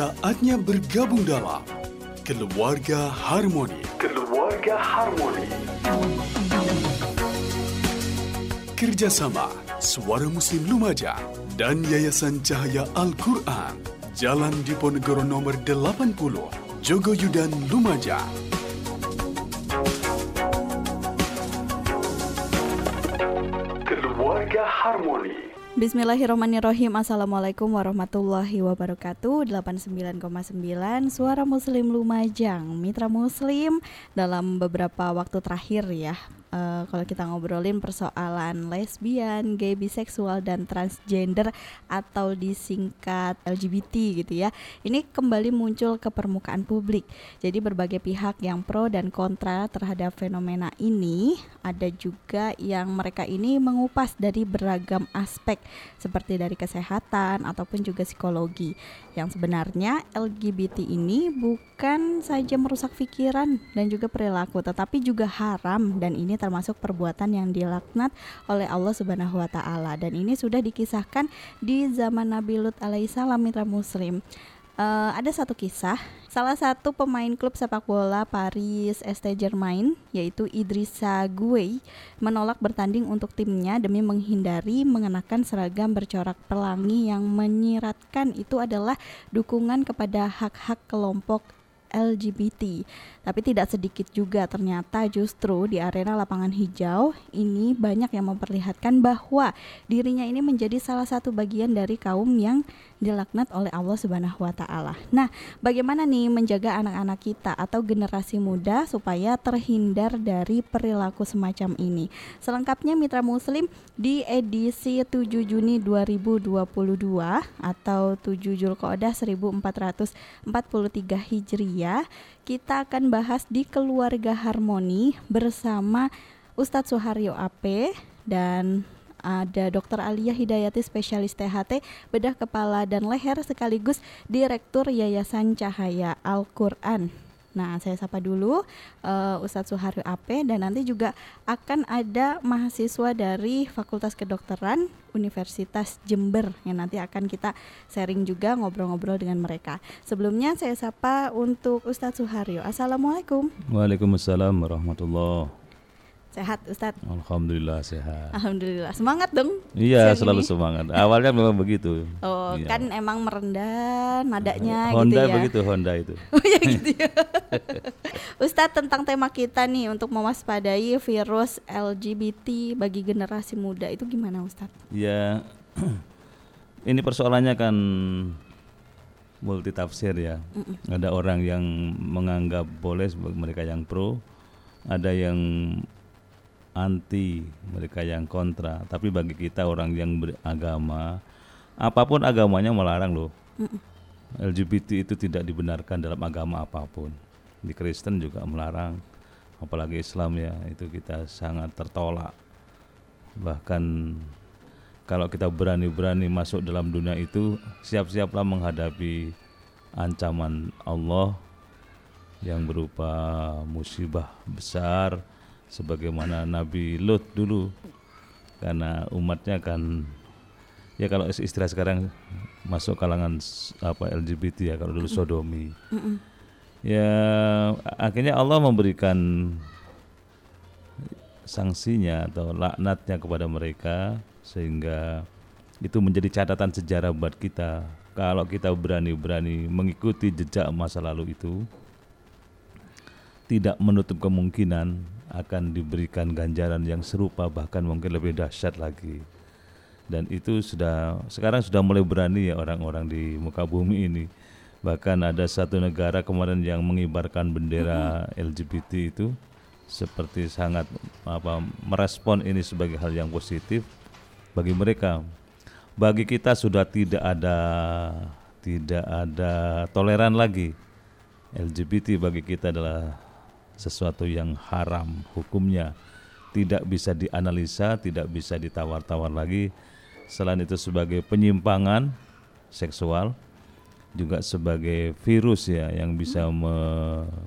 Saatnya bergabung dalam Keluarga Harmoni. Keluarga Harmoni. Kerjasama Suara Muslim Lumajang dan Yayasan Cahaya Al-Quran. Jalan Diponegoro nomor 80, Jogoyudan Lumajang. Bismillahirrahmanirrahim Assalamualaikum warahmatullahi wabarakatuh 89,9 Suara Muslim Lumajang Mitra Muslim dalam beberapa waktu terakhir ya uh, kalau kita ngobrolin persoalan lesbian, gay, biseksual dan transgender atau disingkat LGBT gitu ya. Ini kembali muncul ke permukaan publik. Jadi berbagai pihak yang pro dan kontra terhadap fenomena ini, ada juga yang mereka ini mengupas dari beragam aspek seperti dari kesehatan ataupun juga psikologi. Yang sebenarnya LGBT ini bukan saja merusak pikiran dan juga perilaku, tetapi juga haram dan ini termasuk perbuatan yang dilaknat oleh Allah Subhanahu wa taala dan ini sudah dikisahkan di zaman Nabi Lut alaihissalam mitra muslim. Uh, ada satu kisah, salah satu pemain klub sepak bola Paris Saint-Germain yaitu Idrissa Gueye menolak bertanding untuk timnya demi menghindari mengenakan seragam bercorak pelangi yang menyiratkan itu adalah dukungan kepada hak-hak kelompok LGBT. Tapi tidak sedikit juga ternyata justru di arena lapangan hijau ini banyak yang memperlihatkan bahwa dirinya ini menjadi salah satu bagian dari kaum yang dilaknat oleh Allah Subhanahu wa taala. Nah, bagaimana nih menjaga anak-anak kita atau generasi muda supaya terhindar dari perilaku semacam ini? Selengkapnya Mitra Muslim di edisi 7 Juni 2022 atau 7 Julqa'dah 1443 Hijriah, kita akan bahas di Keluarga Harmoni bersama Ustadz Suharyo AP dan ada Dr. Alia Hidayati spesialis THT bedah kepala dan leher sekaligus Direktur Yayasan Cahaya Al-Qur'an. Nah, saya sapa dulu uh, Ustadz Suharyo AP dan nanti juga akan ada mahasiswa dari Fakultas Kedokteran Universitas Jember yang nanti akan kita sharing juga ngobrol-ngobrol dengan mereka. Sebelumnya saya sapa untuk Ustadz Suharyo. Assalamualaikum. Waalaikumsalam warahmatullahi Sehat Ustadz? Alhamdulillah sehat. Alhamdulillah semangat dong. Iya selalu ini. semangat. Awalnya memang begitu. Oh iya. kan emang merendah nadanya Honda gitu ya. begitu Honda itu. oh ya gitu ya. Ustadz tentang tema kita nih untuk mewaspadai virus LGBT bagi generasi muda itu gimana Ustadz? Ya ini persoalannya kan multi tafsir ya. Mm -mm. Ada orang yang menganggap boleh mereka yang pro, ada yang anti, mereka yang kontra. Tapi bagi kita orang yang beragama, apa pun agamanya melarang loh. LGBT itu tidak dibenarkan dalam agama apa pun. Di Kristen juga melarang, apalagi Islam ya, itu kita sangat tertolak. Bahkan kalau kita berani-berani masuk dalam dunia itu, siap-siaplah menghadapi ancaman Allah yang berupa musibah besar, sebagaimana Nabi Lut dulu. Karena umatnya kan ya kalau istilah sekarang masuk kalangan apa LGBT ya kalau dulu sodomi. Ya akhirnya Allah memberikan sanksinya atau laknatnya kepada mereka sehingga itu menjadi catatan sejarah buat kita. Kalau kita berani-berani mengikuti jejak masa lalu itu tidak menutup kemungkinan akan diberikan ganjaran yang serupa bahkan mungkin lebih dahsyat lagi. Dan itu sudah sekarang sudah mulai berani ya orang-orang di muka bumi ini. Bahkan ada satu negara kemarin yang mengibarkan bendera LGBT itu seperti sangat apa merespon ini sebagai hal yang positif bagi mereka. Bagi kita sudah tidak ada tidak ada toleran lagi. LGBT bagi kita adalah sesuatu yang haram hukumnya tidak bisa dianalisa, tidak bisa ditawar-tawar lagi. Selain itu sebagai penyimpangan seksual juga sebagai virus ya yang bisa me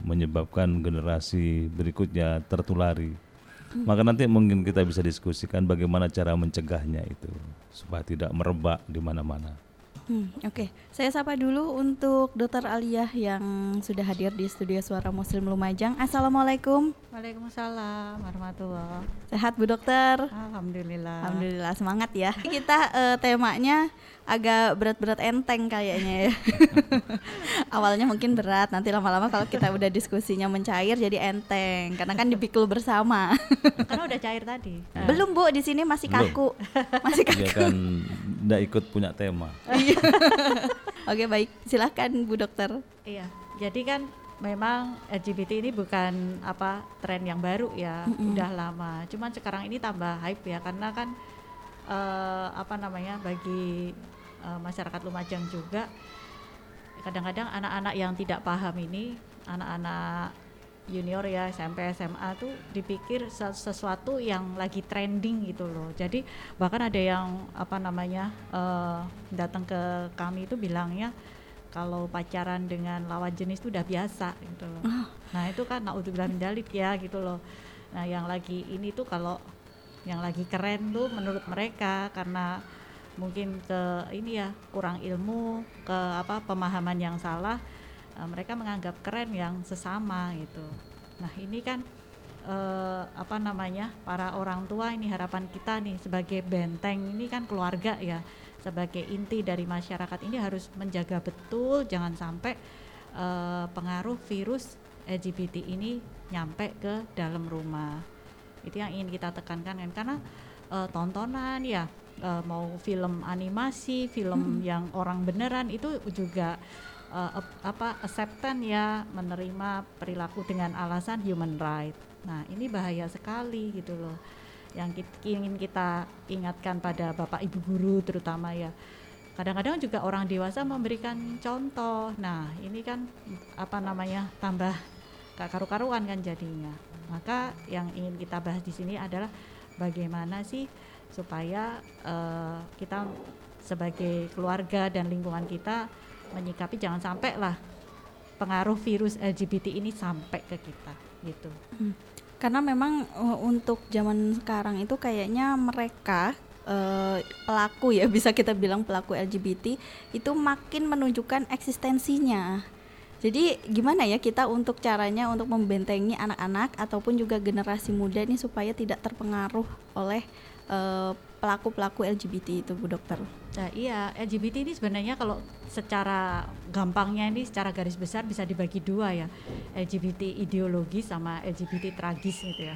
menyebabkan generasi berikutnya tertulari. Maka nanti mungkin kita bisa diskusikan bagaimana cara mencegahnya itu supaya tidak merebak di mana-mana. Hmm, Oke, saya sapa dulu untuk Dokter Aliyah yang sudah hadir di studio Suara Muslim Lumajang. Assalamualaikum. Waalaikumsalam warahmatullah. Sehat Bu Dokter? Alhamdulillah. Alhamdulillah semangat ya. Kita eh, temanya agak berat-berat enteng kayaknya ya. Awalnya mungkin berat, nanti lama-lama kalau kita udah diskusinya mencair jadi enteng karena kan dipikul bersama. Karena udah cair tadi. Belum Bu, di sini masih Belum. kaku. Masih kaku. Dia kan tidak ikut punya tema. Iya. Oke, baik. Silahkan Bu Dokter. Iya. Jadi kan memang LGBT ini bukan apa tren yang baru ya, udah lama. Cuman sekarang ini tambah hype ya karena kan eh, apa namanya bagi eh, masyarakat Lumajang juga kadang-kadang anak-anak yang tidak paham ini, anak-anak junior ya SMP SMA tuh dipikir ses- sesuatu yang lagi trending gitu loh. Jadi bahkan ada yang apa namanya eh, datang ke kami itu bilangnya kalau pacaran dengan lawan jenis itu udah biasa gitu loh. Nah itu kan naudzubillah min dzalik ya gitu loh. Nah yang lagi ini tuh kalau yang lagi keren tuh menurut mereka karena mungkin ke ini ya kurang ilmu ke apa pemahaman yang salah eh, mereka menganggap keren yang sesama gitu. Nah ini kan eh, apa namanya para orang tua ini harapan kita nih sebagai benteng ini kan keluarga ya sebagai inti dari masyarakat ini harus menjaga betul jangan sampai eh, pengaruh virus LGBT ini nyampe ke dalam rumah itu yang ingin kita tekankan kan karena eh, tontonan ya eh, mau film animasi film yang orang beneran itu juga ap- apa acceptance ya menerima perilaku dengan alasan human right. Nah ini bahaya sekali gitu loh. Yang kit- ingin kita ingatkan pada bapak ibu guru terutama ya. Kadang-kadang juga orang dewasa memberikan contoh. Nah ini kan apa namanya tambah gak karu-karuan kan jadinya maka yang ingin kita bahas di sini adalah bagaimana sih supaya eh, kita sebagai keluarga dan lingkungan kita menyikapi jangan sampai lah pengaruh virus LGBT ini sampai ke kita gitu Karena memang uh, untuk zaman sekarang itu kayaknya mereka uh, pelaku ya bisa kita bilang pelaku LGBT itu makin menunjukkan eksistensinya. Jadi gimana ya kita untuk caranya untuk membentengi anak-anak ataupun juga generasi muda ini supaya tidak terpengaruh oleh uh, pelaku-pelaku LGBT itu Bu Dokter. Nah iya LGBT ini sebenarnya kalau secara gampangnya ini secara garis besar bisa dibagi dua ya LGBT ideologis sama LGBT tragis gitu ya.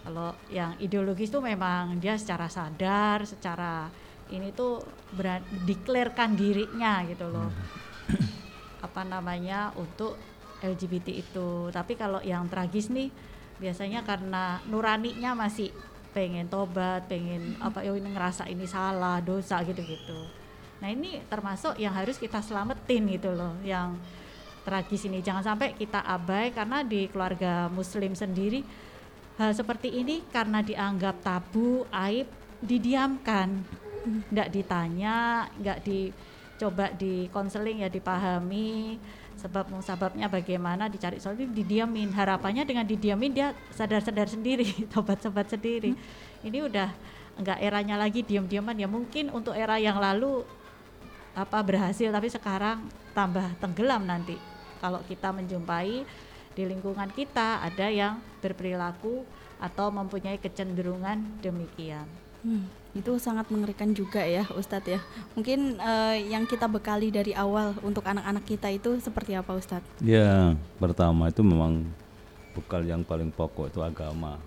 Kalau yang ideologis tuh memang dia secara sadar, secara ini tuh declarekan dirinya gitu loh. Apa namanya untuk LGBT itu. Tapi kalau yang tragis nih biasanya karena nuraninya masih pengen tobat, pengen apa ya ini ngerasa ini salah, dosa gitu-gitu. Nah, ini termasuk yang harus kita selamatin gitu loh, yang tragis ini jangan sampai kita abai karena di keluarga muslim sendiri hal seperti ini karena dianggap tabu, aib, didiamkan. Nggak ditanya, nggak dicoba di konseling ya dipahami sebab musababnya bagaimana dicari. Solusi didiamin harapannya dengan didiamin dia sadar-sadar sendiri tobat-tobat sendiri. Ini udah nggak eranya lagi diam-diaman ya mungkin untuk era yang lalu apa berhasil tapi sekarang tambah tenggelam nanti. Kalau kita menjumpai di lingkungan kita ada yang berperilaku atau mempunyai kecenderungan demikian. Hmm, itu sangat mengerikan juga ya Ustadz ya. Mungkin eh, yang kita bekali dari awal untuk anak-anak kita itu seperti apa Ustadz? Ya, pertama itu memang bekal yang paling pokok itu agama.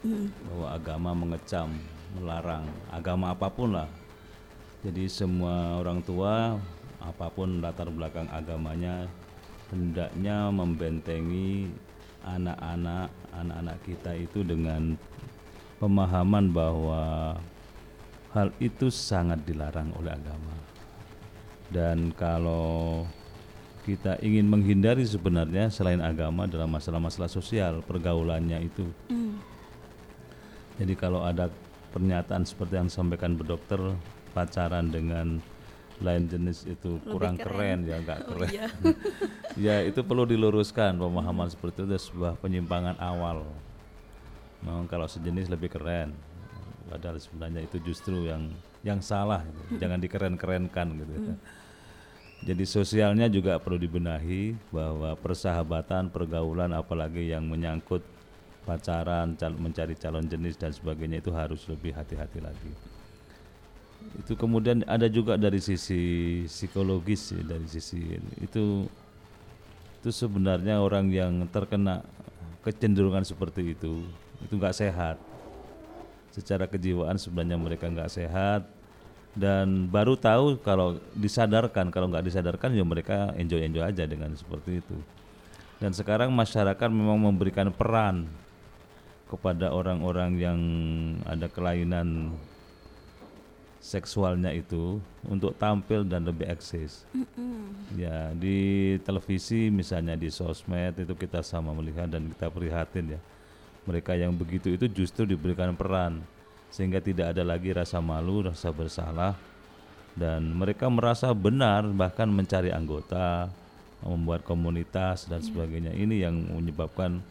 Hmm, Bahwa agama mengecam, melarang, agama apa pun lah. Jadi semua orang tua apa pun latar belakang agamanya hendaknya membentengi anak-anak anak-anak kita itu dengan pemahaman bahwa hal itu sangat dilarang oleh agama. Dan kalau kita ingin menghindari sebenarnya selain agama dalam masalah-masalah sosial pergaulannya itu. hmm, Jadi kalau ada pernyataan seperti yang disampaikan Bu Dokter pacaran dengan lain jenis itu kurang keren. keren. ya nggak Oh, keren. iya. ya itu perlu diluruskan pemahaman seperti itu adalah sebuah penyimpangan awal. Memang kalau sejenis lebih keren. Padahal sebenarnya itu justru yang yang salah gitu. jangan dikeren-kerenkan gitu ya. jadi sosialnya juga perlu dibenahi bahwa persahabatan pergaulan apalagi yang menyangkut pacaran cal- mencari calon jenis dan sebagainya itu harus lebih hati-hati lagi. Itu kemudian ada juga dari sisi psikologis ya, dari sisi itu itu sebenarnya orang yang terkena kecenderungan seperti itu itu nggak sehat secara kejiwaan sebenarnya mereka nggak sehat dan baru tahu kalau disadarkan kalau nggak disadarkan ya mereka enjoy enjoy aja dengan seperti itu dan sekarang masyarakat memang memberikan peran kepada orang-orang yang ada kelainan seksualnya itu untuk tampil dan lebih eksis. Ya di televisi misalnya di sosmed itu kita sama melihat dan kita prihatin ya. Mereka yang begitu itu justru diberikan peran sehingga tidak ada lagi rasa malu, rasa bersalah dan mereka merasa benar bahkan mencari anggota, membuat komunitas dan sebagainya. Ini yang menyebabkan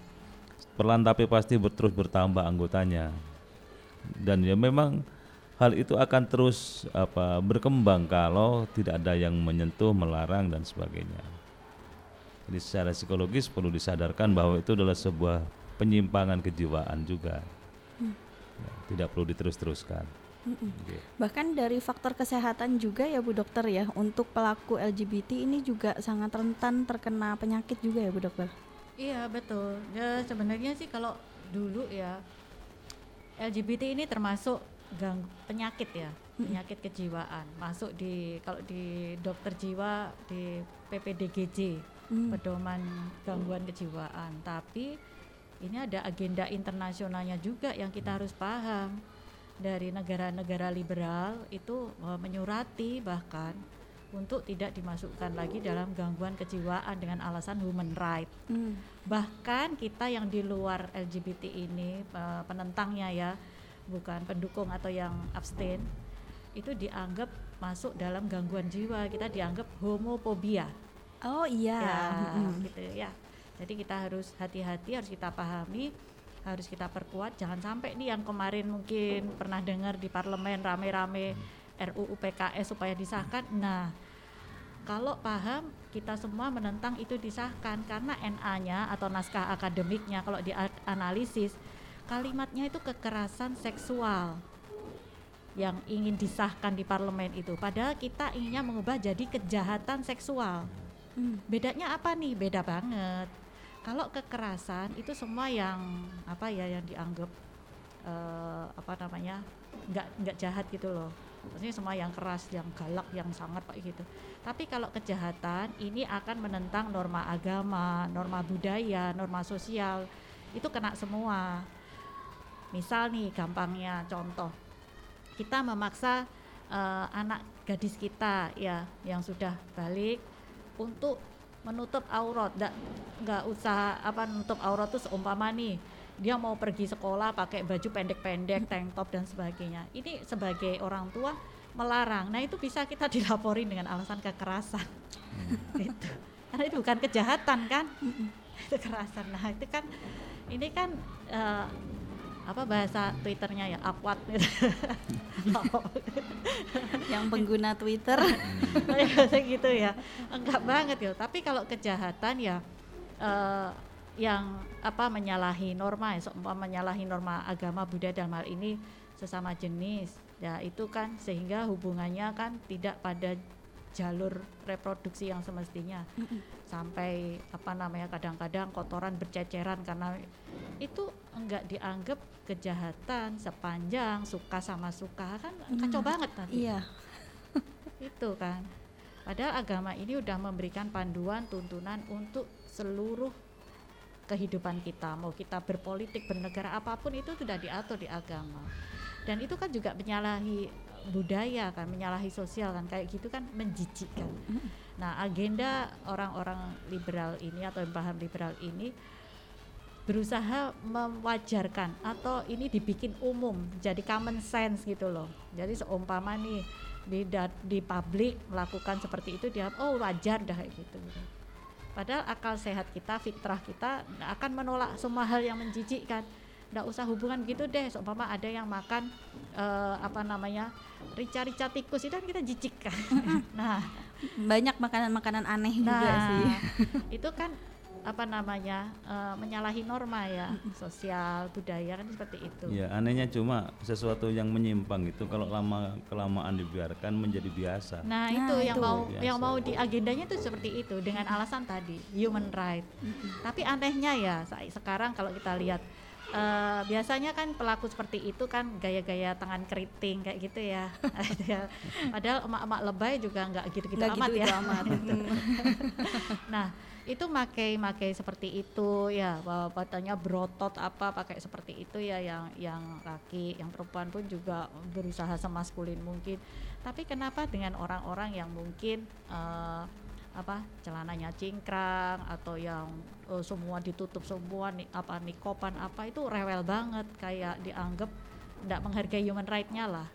perlahan tapi pasti terus bertambah anggotanya. Dan ya memang hal itu akan terus apa berkembang kalau tidak ada yang menyentuh, melarang dan sebagainya. Jadi secara psikologis perlu disadarkan bahwa itu adalah sebuah penyimpangan kejiwaan juga. Ya, tidak perlu diterus-teruskan. Gitu. Bahkan dari faktor kesehatan juga ya Bu Dokter ya untuk pelaku LGBT ini juga sangat rentan terkena penyakit juga ya Bu Dokter. Iya betul. Ya sebenarnya sih kalau dulu ya LGBT ini termasuk gang penyakit ya, penyakit kejiwaan. Masuk di kalau di dokter jiwa di PPDGJ, Hmm. pedoman gangguan kejiwaan. Tapi ini ada agenda internasionalnya juga yang kita harus paham. Dari negara-negara liberal itu eh, menyurati bahkan untuk tidak dimasukkan lagi dalam gangguan kejiwaan dengan alasan human right Hmm. bahkan kita yang di luar LGBT ini eh, penentangnya ya bukan pendukung atau yang abstain itu dianggap masuk dalam gangguan jiwa kita dianggap homofobia Oh iya. ya Mm-mm. gitu ya jadi kita harus hati-hati harus kita pahami harus kita perkuat. Jangan sampai nih yang kemarin mungkin pernah dengar di parlemen rame-rame RUU PKS supaya disahkan. Nah kalau paham kita semua menentang itu disahkan. Karena NA-nya atau naskah akademiknya kalau dianalisis kalimatnya itu kekerasan seksual yang ingin disahkan di parlemen itu. Padahal kita inginnya mengubah jadi kejahatan seksual. Hmm. bedanya apa nih? Beda banget kalau kekerasan itu semua yang apa ya yang dianggap eh, apa namanya nggak nggak jahat gitu loh. Maksudnya semua yang keras yang galak yang sangat pak gitu. Tapi kalau kejahatan ini akan menentang norma agama norma budaya norma sosial. Itu kena semua. Misal nih gampangnya contoh. Kita memaksa eh, anak gadis kita ya yang sudah balik untuk menutup aurat. Nggak nggak usah apa menutup aurat tuh seumpama nih. Dia mau pergi sekolah pakai baju pendek-pendek tank top dan sebagainya. Ini sebagai orang tua melarang. Nah itu bisa kita dilaporin dengan alasan kekerasan. Itu karena itu bukan kejahatan kan? Itu kekerasan. Nah itu kan ini kan eh, apa bahasa twitternya ya? Awkward gitu Yang pengguna Twitter. kayak gitu ya. Enggak banget ya tapi kalau kejahatan ya eh, yang apa menyalahi norma ya menyalahi norma agama budaya dalam hal ini sesama jenis ya itu kan sehingga hubungannya kan tidak pada jalur reproduksi yang semestinya. Sampai apa namanya kadang-kadang kotoran berceceran karena itu enggak dianggap kejahatan sepanjang suka sama suka kan kacau banget nanti Iya. itu kan. Padahal agama ini udah memberikan panduan tuntunan untuk seluruh kehidupan kita mau kita berpolitik bernegara apa pun itu sudah diatur di agama. Dan itu kan juga menyalahi budaya kan menyalahi sosial kan kayak gitu kan menjijikkan. Nah agenda orang-orang liberal ini atau yang paham liberal ini berusaha mewajarkan atau ini dibikin umum jadi common sense gitu loh. Jadi seumpama nih di di publik melakukan seperti itu dia oh wajar dah gitu, padahal akal sehat kita fitrah kita akan menolak semua hal yang menjijikkan. Nggak usah hubungan gitu deh seumpama ada yang makan eh, apa namanya rica-rica tikus itu kan kita jijik kan nah. Banyak makanan-makanan aneh juga nah sih. itu kan apa namanya eh, menyalahi norma ya sosial budaya kan seperti itu Ya anehnya cuma sesuatu yang menyimpang itu kalau lama kelamaan dibiarkan menjadi biasa. Nah, Nah, itu yang itu. mau Biasa. yang mau di agendanya itu seperti itu dengan alasan tadi human right. Tapi anehnya ya sekarang kalau kita lihat eh, biasanya kan pelaku seperti itu kan gaya-gaya tangan keriting kayak gitu ya. Ya. Padahal emak-emak lebay juga nggak gitu-gitu amat gitu-gitu ya. amat. Nah, itu makai-makai seperti itu ya, katanya berotot apa pakai seperti itu ya yang yang laki, yang perempuan pun juga berusaha semaskulin mungkin. Tapi kenapa dengan orang-orang yang mungkin eh, apa celananya cingkrang atau yang eh, semua ditutup semua nih apa nikopan apa itu rewel banget kayak dianggap tidak menghargai human right-nya lah.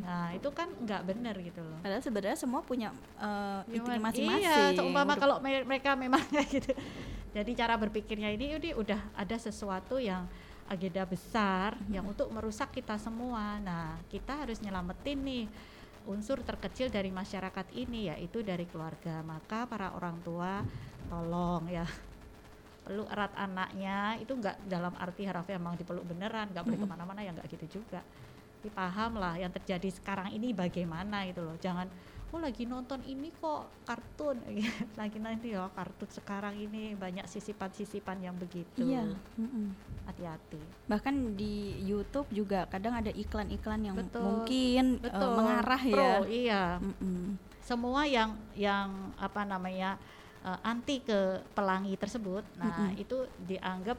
Nah, itu kan nggak benar gitu loh. Padahal sebenarnya semua punya eh, itunya Cuman, masing-masing. Iya, seumpama Udah- kalau me- mereka memang gitu. Jadi cara berpikirnya ini ini udah ada sesuatu yang agenda besar yang untuk merusak kita semua. Nah, kita harus nyelamatin nih unsur terkecil dari masyarakat ini yaitu dari keluarga. Maka para orang tua tolong ya peluk erat anaknya itu enggak dalam arti harfiah memang dipeluk beneran, nggak boleh ke mana-mana ya nggak gitu juga. Tapi paham lah yang terjadi sekarang ini bagaimana gitu loh. Jangan oh lagi nonton ini kok kartun lagi nanti ya kartun sekarang ini banyak sisipan-sisipan yang begitu. Iya. Hati-hati. Bahkan di YouTube juga kadang ada iklan-iklan yang Betul, mungkin eh, Betul. mengarah Pro, ya. Iya. Mm-mm. Semua yang yang apa namanya eh, anti ke pelangi tersebut, nah itu dianggap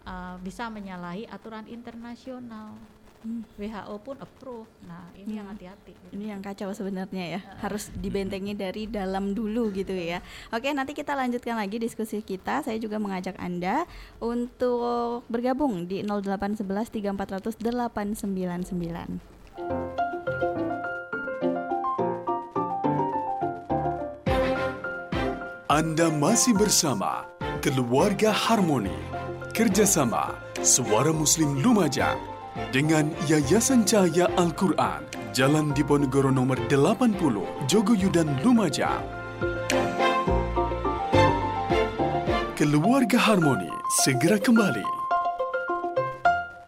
eh, bisa menyalahi aturan internasional. Hmm. WHO pun approve. Nah, ini yang Hmm. hati-hati. gitu. Ini yang kacau sebenarnya ya. Harus dibentengi dari dalam dulu gitu ya. Oke, nanti kita lanjutkan lagi diskusi kita. Saya juga mengajak Anda untuk bergabung di 0811 3400 899. Anda masih bersama Keluarga Harmoni. Kerjasama Suara Muslim Lumajang dengan Yayasan Cahaya Al-Quran Jalan Diponegoro nomor 80 Jogoyudan Lumajang. Keluarga Harmoni segera kembali.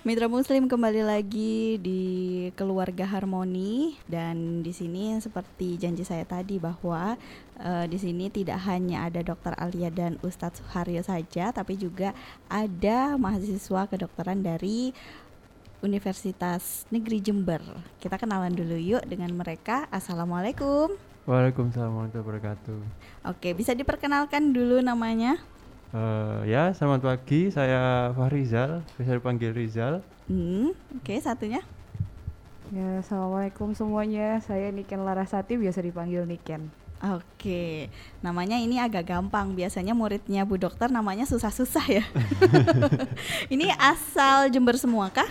Mitra Muslim kembali lagi di Keluarga Harmoni dan di sini seperti janji saya tadi bahwa eh, di sini tidak hanya ada Dokter Alia dan Ustadz Suharyo saja, tapi juga ada mahasiswa kedokteran dari Universitas Negeri Jember. Kita kenalan dulu yuk dengan mereka. Assalamualaikum. Waalaikumsalam warahmatullahi wabarakatuh. Oke, bisa diperkenalkan dulu namanya? Eh, ya, selamat pagi. Saya Fahrizal, bisa dipanggil Rizal. Hmm, oke satunya. Ya, assalamualaikum semuanya. Saya Niken Larasati, biasa dipanggil Niken. Oke, namanya ini agak gampang. Biasanya muridnya Bu Dokter namanya susah-susah ya. ini asal Jember semua kah?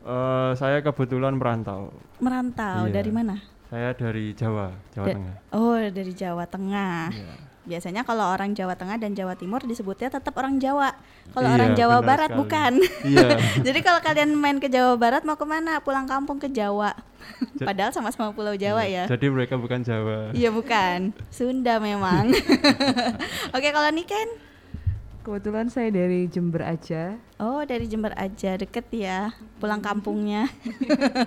Eh, saya kebetulan merantau. Merantau Iya. dari mana? Saya dari Jawa, Jawa Da- Tengah. Oh, dari Jawa Tengah. Iya. Biasanya kalau orang Jawa Tengah dan Jawa Timur disebutnya tetap orang Jawa. Kalau Iya, orang Jawa Barat sekali. bukan. Iya. Jadi kalau kalian main ke Jawa Barat mau ke mana? Pulang kampung ke Jawa. Ja- Padahal sama-sama Pulau Jawa ya. Jadi mereka bukan Jawa. Iya bukan, Sunda memang. Oke kalau Niken, Kebetulan saya dari Jember aja. oh dari Jember aja deket ya, pulang kampungnya.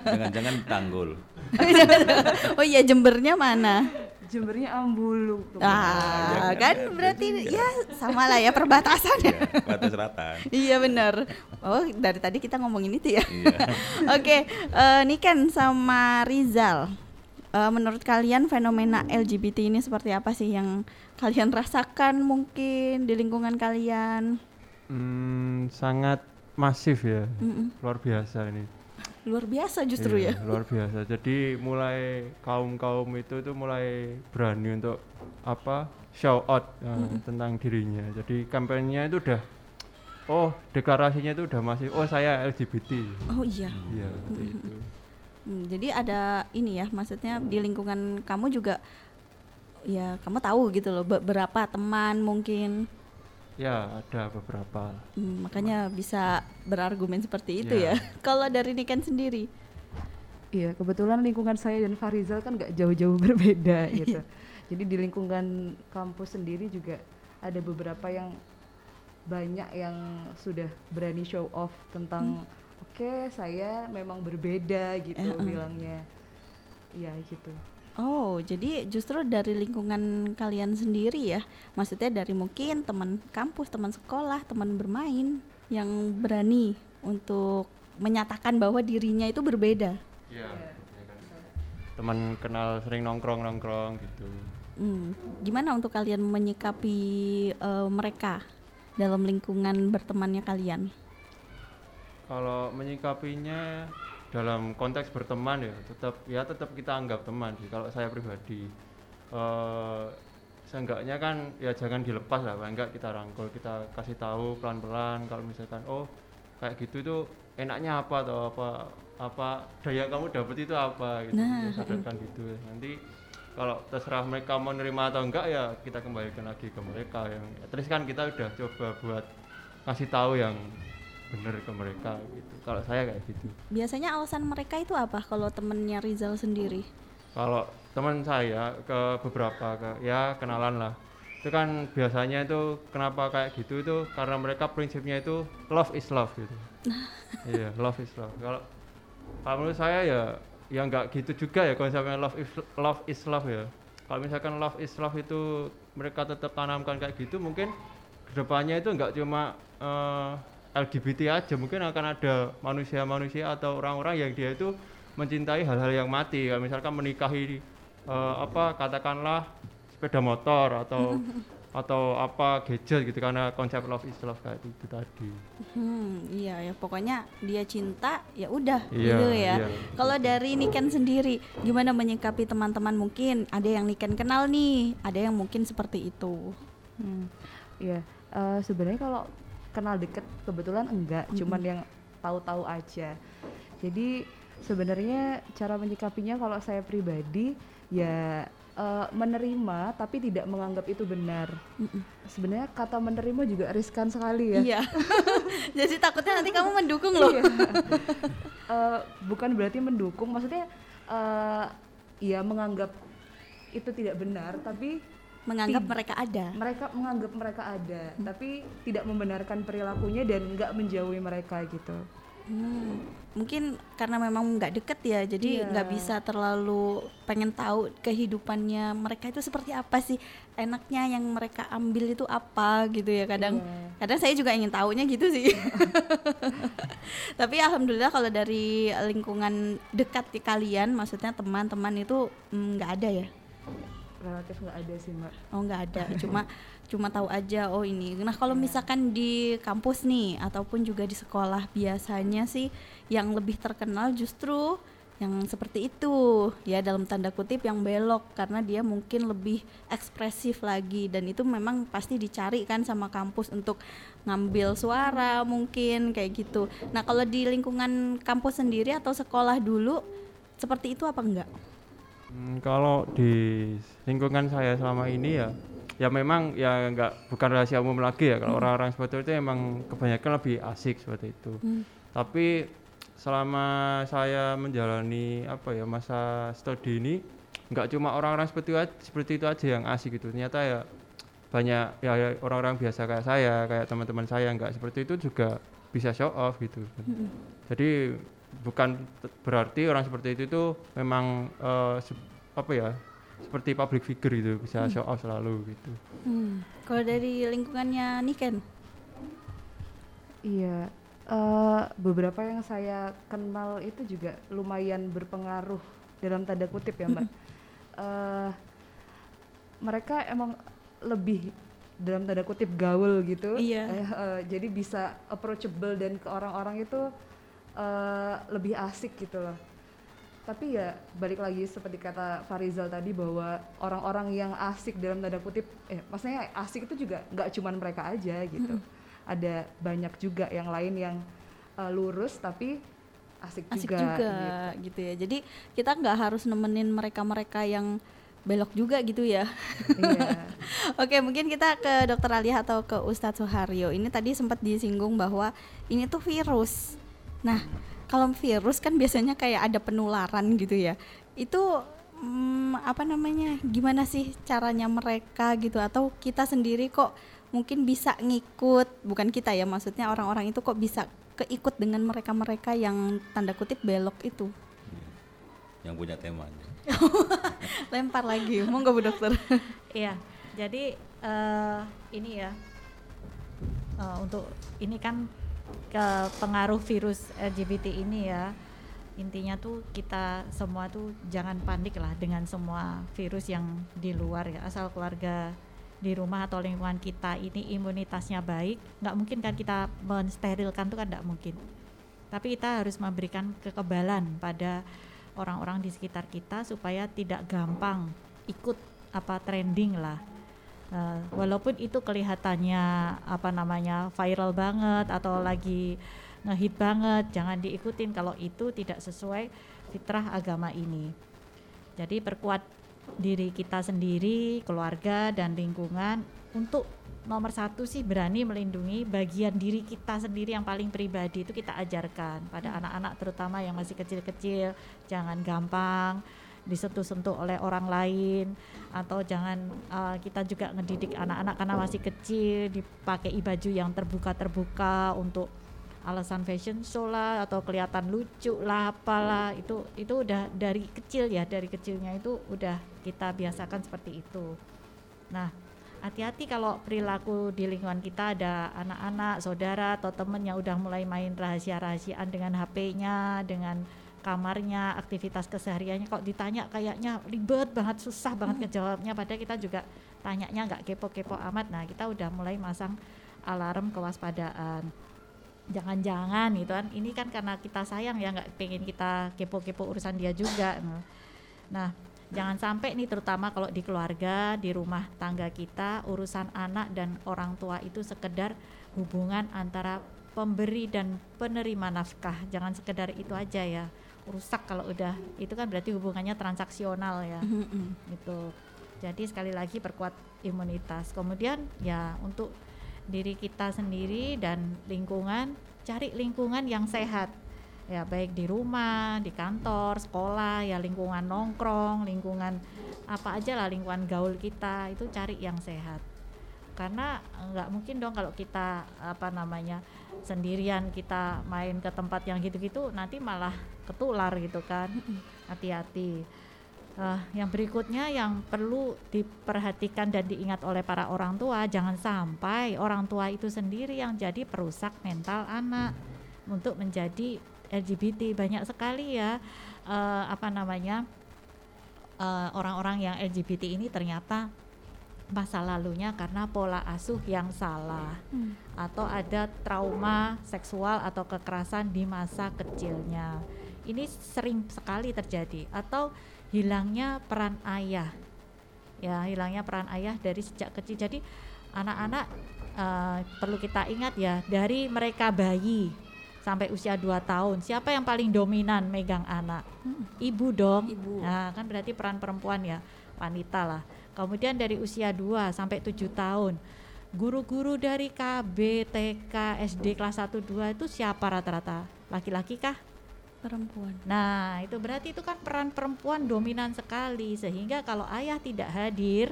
Jangan-jangan tanggul. oh iya Jembernya mana? Jembernya Ambulu. Ah jangan, kan ya, berarti juga. ya sama lah ya perbatasan ya. Ya, batas selatan. iya benar. Oh dari tadi kita ngomongin itu ya. Iya. Oke, eh, Niken sama Rizal. Eh, menurut kalian fenomena LGBT ini seperti apa sih yang kalian rasakan mungkin di lingkungan kalian? Hmm, sangat masif ya. Mm-mm. Luar biasa ini. Luar biasa justru Iya, ya. Luar biasa. Jadi mulai kaum-kaum itu tuh mulai berani untuk apa? show out eh, tentang dirinya. Jadi kampanyenya itu udah oh, deklarasinya itu udah masih oh saya LGBT. Oh iya. Iya, seperti itu. Hmm, jadi ada ini ya, maksudnya di lingkungan kamu juga ya kamu tahu gitu loh be- berapa teman mungkin. Ya ada beberapa. Hmm, makanya bisa berargumen seperti itu Ya. ya. Kalau dari Niken sendiri, Iya, kebetulan lingkungan saya dan Farizal kan nggak jauh-jauh berbeda gitu. Jadi di lingkungan kampus sendiri juga ada beberapa yang banyak yang sudah berani show off tentang oke saya memang berbeda gitu Eh, eh. bilangnya. Iya gitu. Oh jadi justru dari lingkungan kalian sendiri ya, maksudnya dari mungkin teman kampus, teman sekolah, teman bermain yang berani untuk menyatakan bahwa dirinya itu berbeda. Iya. Teman kenal sering nongkrong nongkrong gitu. Hmm, gimana untuk kalian menyikapi eh, mereka dalam lingkungan bertemannya kalian? Kalau menyikapinya dalam konteks berteman ya tetap ya tetap kita anggap teman sih kalau saya pribadi. Eh seenggaknya kan ya jangan dilepas lah paling enggak kita rangkul kita kasih tahu pelan-pelan kalau misalkan oh kayak gitu tuh enaknya apa atau apa apa daya kamu dapat itu apa? Gitu Nah, ya, sadarkan gitu. Nanti kalau terserah mereka mau nerima atau enggak ya kita kembalikan lagi ke mereka yang terus kan kita udah coba buat ngasih tahu yang bener ke mereka gitu. Kalau saya kayak gitu. Biasanya alasan mereka itu apa kalau temennya Rizal sendiri? kalau teman saya ke beberapa ke ya kenalan lah. Itu kan biasanya itu kenapa kayak gitu itu karena mereka prinsipnya itu love is love gitu. Iya love is love. Kalau kalau menurut saya ya ya nggak gitu juga ya konsepnya love is love is love ya. Kalau misalkan love is love itu mereka tetap tanamkan kayak gitu mungkin ke depannya itu nggak cuma eh, LGBT aja mungkin akan ada manusia-manusia atau orang-orang yang dia itu mencintai hal-hal yang mati kayak misalkan menikahi eh, apa katakanlah sepeda motor atau atau apa gadget gitu karena konsep love is love kayak itu tadi Hmm, iya ya pokoknya dia cinta ya udah Iya, gitu ya. iya. Kalau dari Niken sendiri gimana menyikapi teman-teman mungkin ada yang Niken kenal nih, ada yang mungkin seperti itu. Hmm, Iya, eh, sebenarnya kalau kenal deket kebetulan enggak, cuman yang tahu-tahu aja. Jadi sebenarnya cara menyikapinya kalau saya pribadi ya eh, menerima tapi tidak menganggap itu benar. Sebenarnya kata menerima juga riskan sekali ya. Iya. Jadi takutnya nanti kamu mendukung loh. Eh, bukan berarti mendukung, maksudnya eh, ya menganggap itu tidak benar, tapi Menganggap Tid- mereka ada. mereka menganggap mereka ada, tapi tidak membenarkan perilakunya dan nggak menjauhi mereka gitu. Hmm, mungkin karena memang nggak deket ya, jadi Iya. nggak bisa terlalu pengen tahu kehidupannya mereka itu seperti apa sih, enaknya yang mereka ambil itu apa gitu ya kadang. Iya. Kadang saya juga ingin tahunya gitu sih. Tapi alhamdulillah kalau dari lingkungan dekat di kalian, maksudnya teman-teman itu mm, nggak ada ya. Relatif nggak ada sih mbak. Oh nggak ada, cuma cuma tahu aja oh ini. Nah kalau misalkan di kampus nih ataupun juga di sekolah biasanya sih yang lebih terkenal justru yang seperti itu ya dalam tanda kutip yang belok karena dia mungkin lebih ekspresif lagi dan itu memang pasti dicari kan sama kampus untuk ngambil suara mungkin kayak gitu. Nah kalau di lingkungan kampus sendiri atau sekolah dulu seperti itu apa enggak? Hmm, kalau di lingkungan saya selama ini ya ya memang ya nggak bukan rahasia umum lagi ya. Kalau orang-orang seperti itu emang kebanyakan lebih asik seperti itu. Hmm. tapi selama saya menjalani apa ya masa studi ini nggak cuma orang-orang seperti itu aja- seperti itu aja yang asik gitu. Ternyata ya banyak ya ya orang-orang biasa kayak saya kayak teman-teman saya nggak seperti itu juga bisa show off gitu. Jadi bukan berarti orang seperti itu tuh memang se- apa ya seperti public figure gitu bisa show off selalu gitu Hmm. Kalau dari lingkungannya Niken? Iya, eh, beberapa yang saya kenal itu juga lumayan berpengaruh dalam tanda kutip ya mbak. Eh, mereka emang lebih dalam tanda kutip gaul gitu. Iya. Eh, eh, jadi bisa approachable dan ke orang-orang itu eh, lebih asik gitu loh. Tapi ya balik lagi seperti kata Farizal tadi bahwa orang-orang yang asik dalam tanda kutip, eh maksudnya asik itu juga nggak cuman mereka aja gitu. Ada banyak juga yang lain yang eh, lurus tapi asik, asik juga. juga, gitu. gitu. ya jadi kita nggak harus nemenin mereka-mereka yang belok juga gitu ya. Iya. Oke, mungkin kita ke Dokter Ali atau ke Ustadz Suharyo. Ini tadi sempat disinggung bahwa ini tuh virus. Nah, kalau virus kan biasanya kayak ada penularan gitu ya. Itu hmm, apa namanya? Gimana sih caranya mereka gitu atau kita sendiri kok mungkin bisa ngikut, bukan kita ya, maksudnya orang-orang itu kok bisa keikut dengan mereka-mereka yang tanda kutip belok itu. yang punya temanya. Lempar lagi, mau nggak Bu Dokter? Iya, jadi eh, ini ya eh, untuk ini kan ke pengaruh virus LGBT ini ya. Intinya tuh kita semua tuh jangan panik lah dengan semua virus yang di luar ya. Asal keluarga di rumah atau lingkungan kita ini imunitasnya baik nggak mungkin kan kita mensterilkan tuh kan nggak mungkin. Tapi kita harus memberikan kekebalan pada orang-orang di sekitar kita supaya tidak gampang ikut apa trending lah Eh, walaupun itu kelihatannya apa namanya viral banget atau lagi ngehit banget jangan diikutin kalau itu tidak sesuai fitrah agama ini. Jadi perkuat diri kita sendiri keluarga dan lingkungan. Untuk nomor satu sih berani melindungi bagian diri kita sendiri yang paling pribadi itu kita ajarkan pada anak-anak terutama yang masih kecil-kecil. Jangan gampang disentuh-sentuh oleh orang lain atau jangan uh, kita juga ngedidik anak-anak karena masih kecil dipakai baju yang terbuka-terbuka untuk alasan fashion show lah atau kelihatan lucu lah apalah. Itu itu udah dari kecil ya dari kecilnya itu udah kita biasakan seperti itu. Nah hati-hati kalau perilaku di lingkungan kita ada anak-anak saudara atau temen yang udah mulai main rahasia-rahasiaan dengan HP-nya dengan kamarnya, aktivitas kesehariannya kok ditanya kayaknya ribet banget, susah banget ngejawabnya padahal kita juga tanyanya nggak kepo-kepo amat. Nah, kita udah mulai masang alarm kewaspadaan. Jangan-jangan gitu kan, ini kan karena kita sayang ya nggak pengen kita kepo-kepo urusan dia juga. Nah, jangan sampai nih terutama kalau di keluarga, di rumah tangga kita, urusan anak dan orang tua itu sekedar hubungan antara pemberi dan penerima nafkah. Jangan sekedar itu aja ya rusak kalau udah itu kan berarti hubungannya transaksional ya. Itu jadi sekali lagi perkuat imunitas. Kemudian ya untuk diri kita sendiri dan lingkungan cari lingkungan yang sehat. Ya baik di rumah di kantor sekolah ya lingkungan nongkrong lingkungan apa aja lah lingkungan gaul kita itu cari yang sehat. Karena nggak mungkin dong kalau kita apa namanya sendirian kita main ke tempat yang gitu-gitu nanti malah ketular gitu kan. Hati-hati. Uh, yang berikutnya yang perlu diperhatikan dan diingat oleh para orang tua jangan sampai orang tua itu sendiri yang jadi perusak mental anak untuk menjadi LGBT banyak sekali ya uh, apa namanya eh, orang-orang uh, yang LGBT ini ternyata masa lalunya karena pola asuh yang salah hmm. atau ada trauma seksual atau kekerasan di masa kecilnya ini sering sekali terjadi atau hilangnya peran ayah ya hilangnya peran ayah dari sejak kecil jadi anak-anak uh, perlu kita ingat ya dari mereka bayi sampai usia 2 tahun siapa yang paling dominan megang anak hmm. ibu dong ibu. nah kan berarti peran perempuan ya wanita lah kemudian dari usia 2 sampai 7 tahun guru-guru dari KB, TK, SD kelas 1 2 itu siapa rata-rata? Laki-laki kah? Perempuan. Nah, itu berarti itu kan peran perempuan dominan sekali sehingga kalau ayah tidak hadir,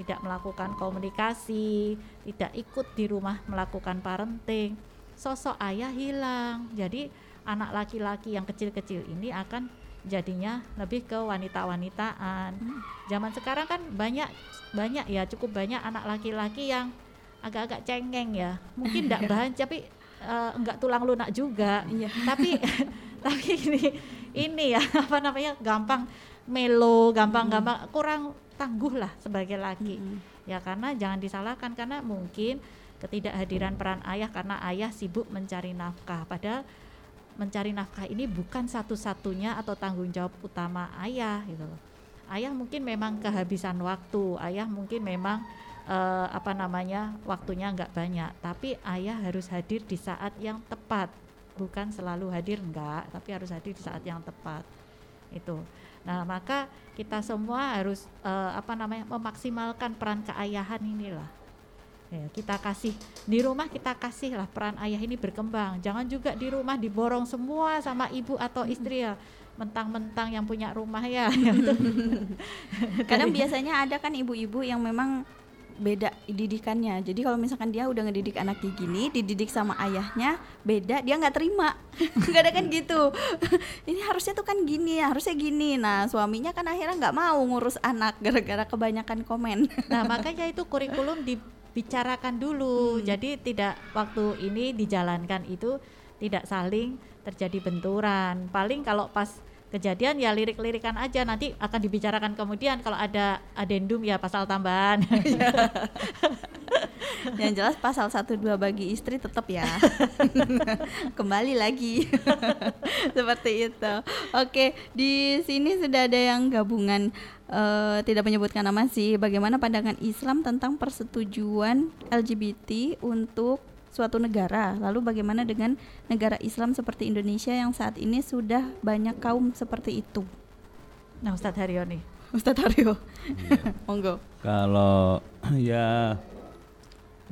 tidak melakukan komunikasi, tidak ikut di rumah melakukan parenting, sosok ayah hilang. Jadi anak laki-laki yang kecil-kecil ini akan jadinya lebih ke wanita-wanitaan. Hmm. Zaman sekarang kan banyak banyak ya cukup banyak anak laki-laki yang agak-agak cengeng ya. Mungkin tidak bahan tapi uh, enggak tulang lunak juga. Iya. Tapi tapi ini ini ya apa namanya gampang melo gampang-gampang kurang tangguh lah sebagai laki hmm. ya karena jangan disalahkan karena mungkin ketidakhadiran peran ayah karena ayah sibuk mencari nafkah padahal mencari nafkah ini bukan satu-satunya atau tanggung jawab utama ayah gitu loh ayah mungkin memang kehabisan waktu ayah mungkin memang uh, apa namanya waktunya nggak banyak tapi ayah harus hadir di saat yang tepat bukan selalu hadir enggak tapi harus hadir di saat yang tepat itu. Nah, maka kita semua harus eh, apa namanya memaksimalkan peran keayahan inilah. Ya, kita kasih di rumah kita kasih lah peran ayah ini berkembang. Jangan juga di rumah diborong semua sama ibu atau istri ya. Mentang-mentang yang punya rumah ya. Kadang biasanya ada kan ibu-ibu yang memang beda didikannya. Jadi kalau misalkan dia udah ngedidik anaknya gini, dididik sama ayahnya beda, dia nggak terima. Gak ada kan gitu. Ini harusnya tuh kan gini, harusnya gini. Nah suaminya kan akhirnya nggak mau ngurus anak gara-gara kebanyakan komen. Nah, makanya itu kurikulum dibicarakan dulu. Jadi tidak waktu ini dijalankan itu tidak saling terjadi benturan. Paling kalau pas kejadian ya lirik-lirikan aja nanti akan dibicarakan kemudian kalau ada adendum ya pasal tambahan. yang jelas pasal 12 bagi istri tetap ya. Kembali lagi. Seperti itu. Oke, di sini sudah ada yang gabungan eh, tidak menyebutkan nama sih. Bagaimana pandangan Islam tentang persetujuan LGBT untuk suatu negara? Lalu bagaimana dengan negara Islam seperti Indonesia yang saat ini sudah banyak kaum seperti itu? nah, Ustadz Haryo nih. Ustadz Aryo. Monggo. Kalau ya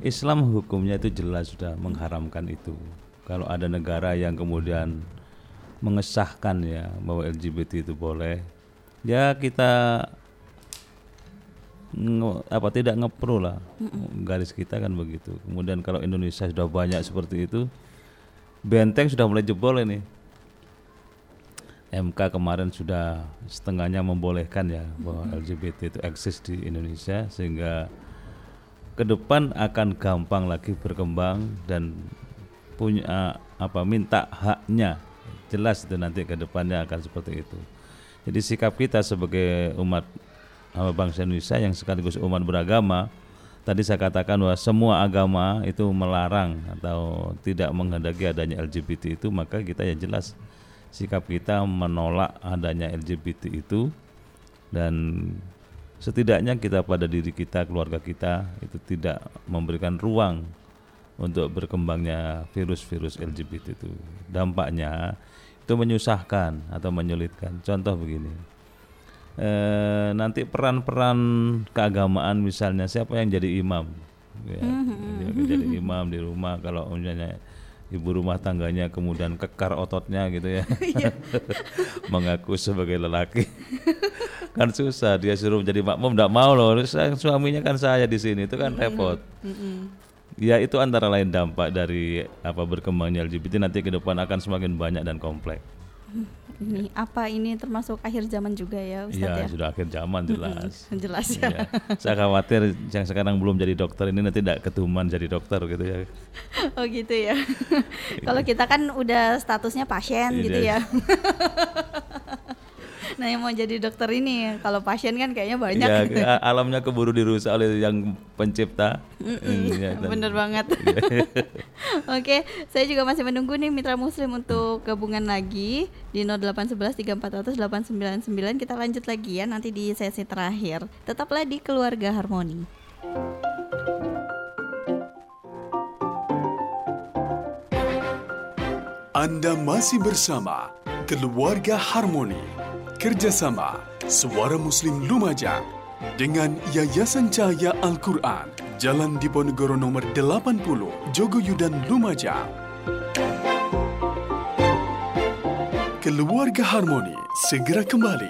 Islam hukumnya itu jelas sudah mengharamkan itu. Kalau ada negara yang kemudian mengesahkan ya bahwa LGBT itu boleh, ya kita nge- apa tidak ngepro lah garis kita kan begitu. Kemudian kalau Indonesia sudah banyak seperti itu, benteng sudah mulai jebol ini. MK kemarin sudah setengahnya membolehkan ya bahwa LGBT itu eksis di Indonesia sehingga ke depan akan gampang lagi berkembang dan punya apa minta haknya jelas itu nanti ke depannya akan seperti itu. Jadi sikap kita sebagai umat uh, bangsa Indonesia yang sekaligus umat beragama tadi saya katakan bahwa semua agama itu melarang atau tidak menghendaki adanya LGBT itu maka kita ya jelas sikap kita menolak adanya LGBT itu. Dan setidaknya kita pada diri kita keluarga kita itu tidak memberikan ruang untuk berkembangnya virus-virus LGBT itu. Dampaknya itu menyusahkan atau menyulitkan. Contoh begini eh, nanti peran-peran keagamaan misalnya siapa yang jadi imam? Ya, jadi- jadi imam di rumah kalau misalnya ibu rumah tangganya kemudian kekar ototnya gitu ya. Mengaku sebagai lelaki. Kan susah dia suruh jadi makmum tidak mau loh suaminya kan saya di sini itu kan repot. ya itu antara lain dampak dari apa berkembangnya LGBT nanti ke depan akan semakin banyak dan kompleks Ini apa ini termasuk akhir zaman juga ya Ustadz ya ya? sudah akhir zaman jelas Jelas ya. Iya. Saya khawatir yang sekarang belum jadi dokter ini nanti tidak ketuman jadi dokter gitu ya. Oh gitu ya. Kalau kita kan udah statusnya pasien Iya. gitu ya. Nah yang mau jadi dokter ini kalau pasien kan kayaknya banyak. Ya, gitu. alamnya keburu dirusak oleh yang pencipta. Iya, dan- Bener banget. Oke, saya juga masih menunggu nih mitra muslim untuk gabungan lagi di 0811 3400 899. Kita lanjut lagi ya nanti di sesi terakhir. Tetaplah di keluarga harmoni. Anda masih bersama Keluarga Harmoni Kerjasama Suara Muslim Lumajang dengan Yayasan Cahaya Al-Quran Jalan Diponegoro nomor 80 Jogoyudan Lumajang. Keluarga Harmoni segera kembali.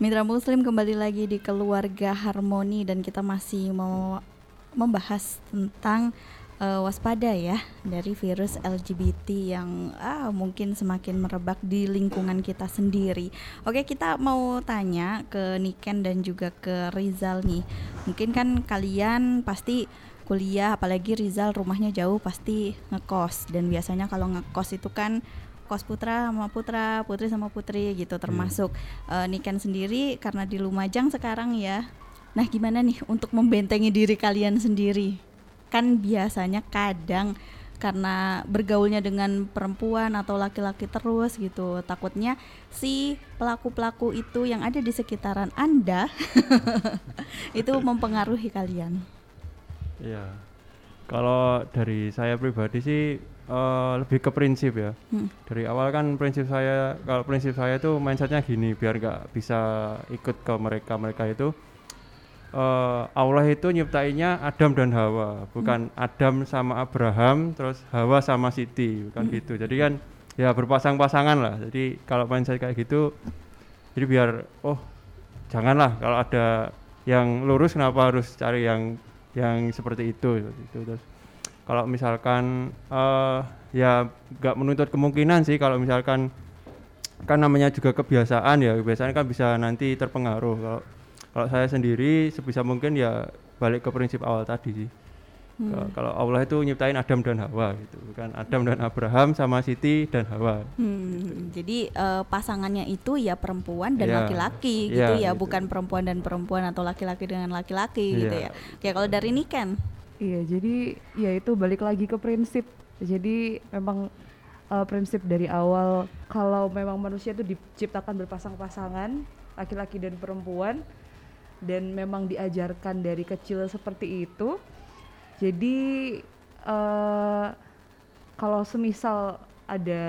Mitra Muslim kembali lagi di keluarga harmoni dan kita masih mau membahas tentang eh, waspada ya dari virus LGBT yang ah, mungkin semakin merebak di lingkungan kita sendiri. Oke kita mau tanya ke Niken dan juga ke Rizal nih. Mungkin kan kalian pasti kuliah apalagi Rizal rumahnya jauh pasti ngekos dan biasanya kalau ngekos itu kan kos putra sama putra, putri sama putri gitu termasuk eh, Niken sendiri karena di Lumajang sekarang ya. Nah, gimana nih untuk membentengi diri kalian sendiri? Kan biasanya kadang karena bergaulnya dengan perempuan atau laki-laki terus gitu, takutnya si pelaku-pelaku itu yang ada di sekitaran Anda itu mempengaruhi kalian. Iya. Kalau dari saya pribadi sih eh, lebih ke prinsip ya. Hmm. Dari awal kan prinsip saya kalau prinsip saya itu mindsetnya gini biar nggak bisa ikut ke mereka mereka itu eh, Allah itu nyiptainnya Adam dan Hawa, bukan Adam sama Abraham, terus Hawa sama Siti, bukan gitu. Jadi kan ya berpasang-pasangan lah. Jadi kalau mindset kayak gitu, jadi biar oh janganlah kalau ada yang lurus kenapa harus cari yang yang seperti itu, itu. Terus kalau misalkan eh ya nggak menuntut kemungkinan sih kalau misalkan kan namanya juga kebiasaan ya kebiasaan kan bisa nanti terpengaruh kalau kalau saya sendiri sebisa mungkin ya balik ke prinsip awal tadi sih Kalau- kalau Allah itu nyiptain Adam dan Hawa gitu bukan Adam dan Abraham sama Siti dan Hawa Hmm, jadi eh, pasangannya itu ya perempuan dan Iya. laki-laki Iya, gitu ya, gitu. bukan perempuan dan perempuan atau laki-laki dengan laki-laki gitu Iya. ya. Ya kalau dari ini kan, Iya, jadi ya itu balik lagi ke prinsip. Jadi memang uh, prinsip dari awal kalau memang manusia itu diciptakan berpasang-pasangan, laki-laki dan perempuan dan memang diajarkan dari kecil seperti itu. Jadi uh, kalau semisal ada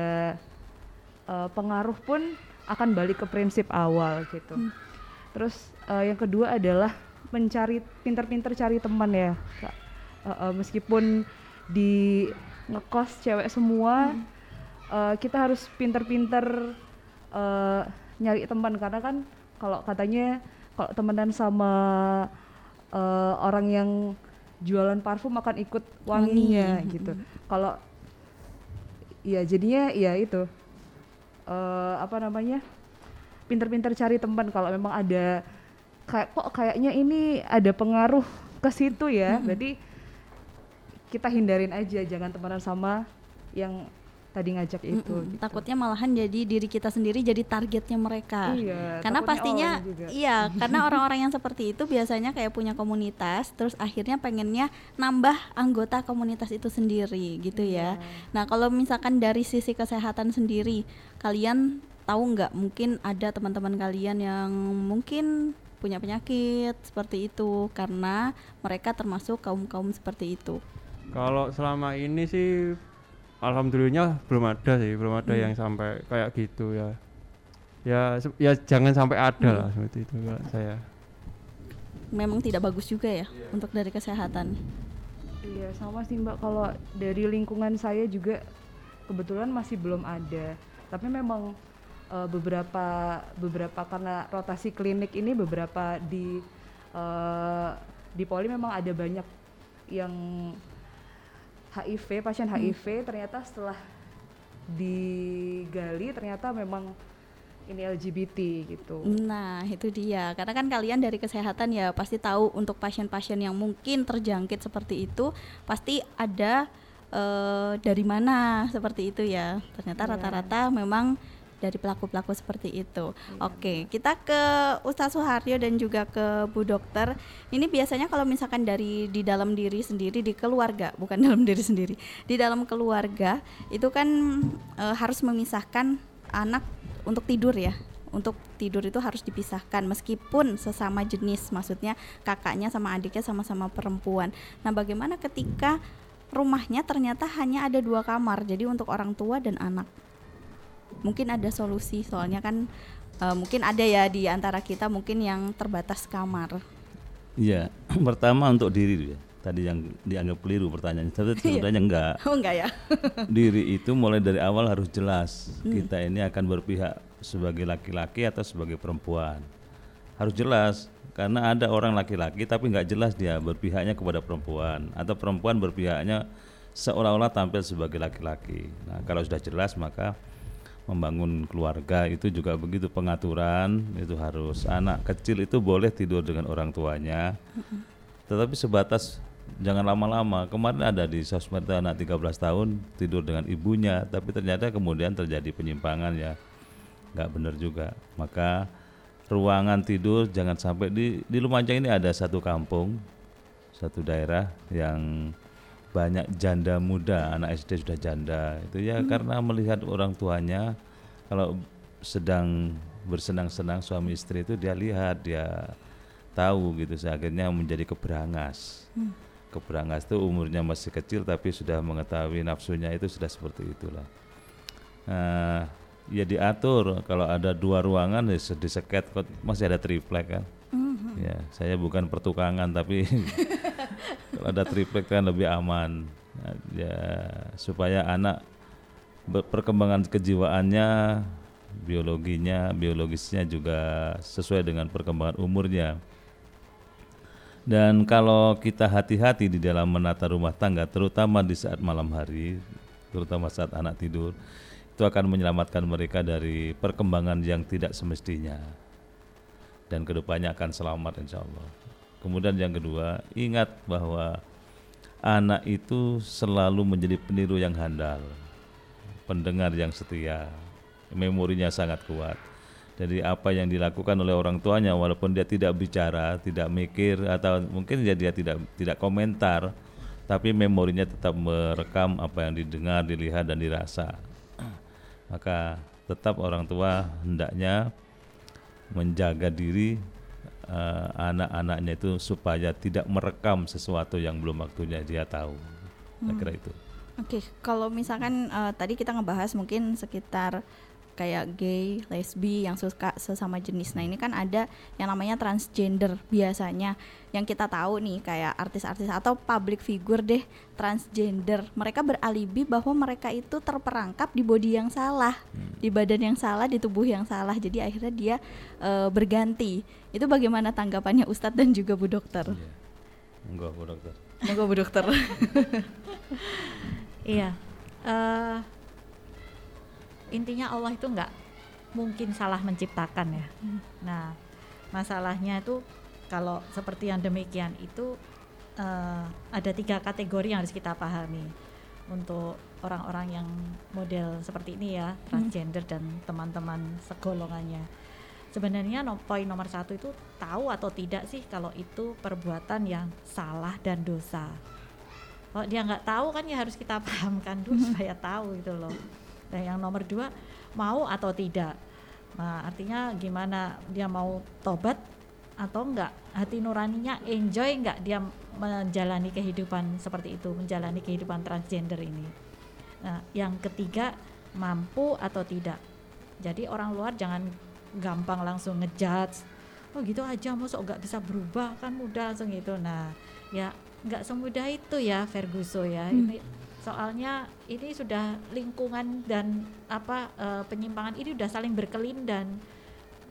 uh, pengaruh pun akan balik ke prinsip awal gitu. Terus uh, yang kedua adalah mencari pinter-pinter cari teman ya. Kak. Uh, uh, meskipun di ngekos cewek semua, uh, kita harus pinter-pinter uh, nyari teman karena kan kalau katanya kalau temenan sama uh, orang yang jualan parfum akan ikut wanginya Wangi, gitu. Kalau ya jadinya ya itu eh apa namanya pinter-pinter cari teman kalau memang ada kayak kok kayaknya ini ada pengaruh ke situ ya. Berarti kita hindarin aja jangan temenan sama yang tadi ngajak itu mm-mm, gitu. takutnya malahan jadi diri kita sendiri jadi targetnya mereka. Iya, karena pastinya iya karena orang-orang yang seperti itu biasanya kayak punya komunitas terus akhirnya pengennya nambah anggota komunitas itu sendiri gitu ya nah kalau misalkan dari sisi kesehatan sendiri kalian tahu nggak mungkin ada teman-teman kalian yang mungkin punya penyakit seperti itu karena mereka termasuk kaum kaum seperti itu kalau selama ini sih alhamdulillah belum ada sih belum ada yang sampai kayak gitu ya. Ya ya jangan sampai ada lah seperti itu kalau saya. Memang tidak bagus juga ya untuk dari kesehatan. Iya sama sih mbak. Kalau dari lingkungan saya juga kebetulan masih belum ada. Tapi memang eh, beberapa beberapa karena rotasi klinik ini beberapa di eh, di Poli memang ada banyak yang HIV pasien HIV ternyata setelah digali ternyata memang ini LGBT gitu. Nah, itu dia. Karena kan kalian dari kesehatan ya pasti tahu untuk pasien-pasien yang mungkin terjangkit seperti itu pasti ada eh, dari mana seperti itu ya. Ternyata Iya. rata-rata memang dari pelaku-pelaku seperti itu. Oke, kita ke Ustadz Suharyo dan juga ke Bu Dokter. Ini biasanya kalau misalkan dari di dalam diri sendiri di keluarga, bukan dalam diri sendiri, di dalam keluarga itu kan eh, harus memisahkan anak untuk tidur ya. Untuk tidur itu harus dipisahkan meskipun sesama jenis, maksudnya kakaknya sama adiknya sama-sama perempuan. Nah, bagaimana ketika rumahnya ternyata hanya ada dua kamar, jadi untuk orang tua dan anak? Mungkin ada solusi, soalnya kan eh, mungkin ada ya di antara kita mungkin yang terbatas kamar. Iya, pertama untuk diri ya. Tadi yang dianggap keliru pertanyaannya, tapi sebenarnya enggak. Oh enggak ya? Diri itu mulai dari awal harus jelas. Kita ini akan berpihak sebagai laki-laki atau sebagai perempuan. Harus jelas karena ada orang laki-laki tapi nggak jelas dia berpihaknya kepada perempuan atau perempuan berpihaknya seolah-olah tampil sebagai laki-laki. Nah, kalau sudah jelas maka membangun keluarga itu juga begitu. Pengaturan itu harus. Anak kecil itu boleh tidur dengan orang tuanya. Tetapi sebatas jangan lama-lama. Kemarin ada di sosmed anak 13 tahun tidur dengan ibunya tapi ternyata kemudian terjadi penyimpangan ya. Nggak benar juga. Maka ruangan tidur jangan sampai di di Lumajang ini ada satu kampung satu daerah yang banyak janda muda anak SD sudah janda itu ya karena melihat orang tuanya kalau sedang bersenang-senang suami istri itu dia lihat dia tahu gitu akhirnya menjadi keberangas keberangas itu umurnya masih kecil tapi sudah mengetahui nafsunya itu sudah seperti itulah. Nah, ya diatur kalau ada dua ruangan ya diseket masih ada triplek kan. Mhm. Ya, saya bukan pertukangan tapi ada triplek kan lebih aman. Ya supaya anak perkembangan kejiwaannya, biologinya, biologisnya juga sesuai dengan perkembangan umurnya. Dan kalau kita hati-hati di dalam menata rumah tangga, terutama di saat malam hari, terutama saat anak tidur, itu akan menyelamatkan mereka dari perkembangan yang tidak semestinya. Dan ke depannya akan selamat insya Allah. Kemudian yang kedua, ingat bahwa anak itu selalu menjadi peniru yang handal, pendengar yang setia, memorinya sangat kuat. Jadi apa yang dilakukan oleh orang tuanya walaupun dia tidak bicara, tidak mikir atau mungkin dia, dia tidak tidak komentar, tapi memorinya tetap merekam apa yang didengar, dilihat dan dirasa. Maka tetap orang tua hendaknya menjaga diri eh, anak-anaknya itu supaya tidak merekam sesuatu yang belum waktunya dia tahu. Saya kira itu. Oke, kalau misalkan eh, tadi kita ngebahas mungkin sekitar kayak gay, lesbi yang suka sesama jenis. Nah, ini kan ada yang namanya transgender biasanya. Yang kita tahu nih kayak artis-artis atau public figure deh transgender. Mereka beralibi bahwa mereka itu terperangkap di body yang salah, di badan yang salah, di tubuh yang salah. Jadi akhirnya dia eh, berganti. Itu bagaimana tanggapannya Ustadz dan juga Bu Dokter? Iya. Enggak, Bu Dokter. Monggo Bu Dokter. Iya. eh, intinya Allah itu nggak mungkin salah menciptakan ya. Nah, masalahnya itu kalau seperti yang demikian itu eh, ada tiga kategori yang harus kita pahami untuk orang-orang yang model seperti ini ya transgender dan teman-teman segolongannya. Sebenarnya no, poin nomor satu itu tahu atau tidak sih kalau itu perbuatan yang salah dan dosa. Kalau dia nggak tahu kan ya harus kita pahamkan dulu supaya tahu gitu loh. Dan yang nomor dua mau atau tidak. Nah artinya gimana dia mau tobat atau enggak hati nuraninya enjoy enggak dia menjalani kehidupan seperti itu menjalani kehidupan transgender ini. Nah yang ketiga mampu atau tidak. Jadi orang luar jangan gampang langsung ngejudge. Oh gitu aja masuk nggak bisa berubah kan mudah langsung gitu. Nah ya nggak semudah itu ya Ferguso ya. Ini soalnya ini sudah lingkungan dan apa eh, penyimpangan ini sudah saling berkelindan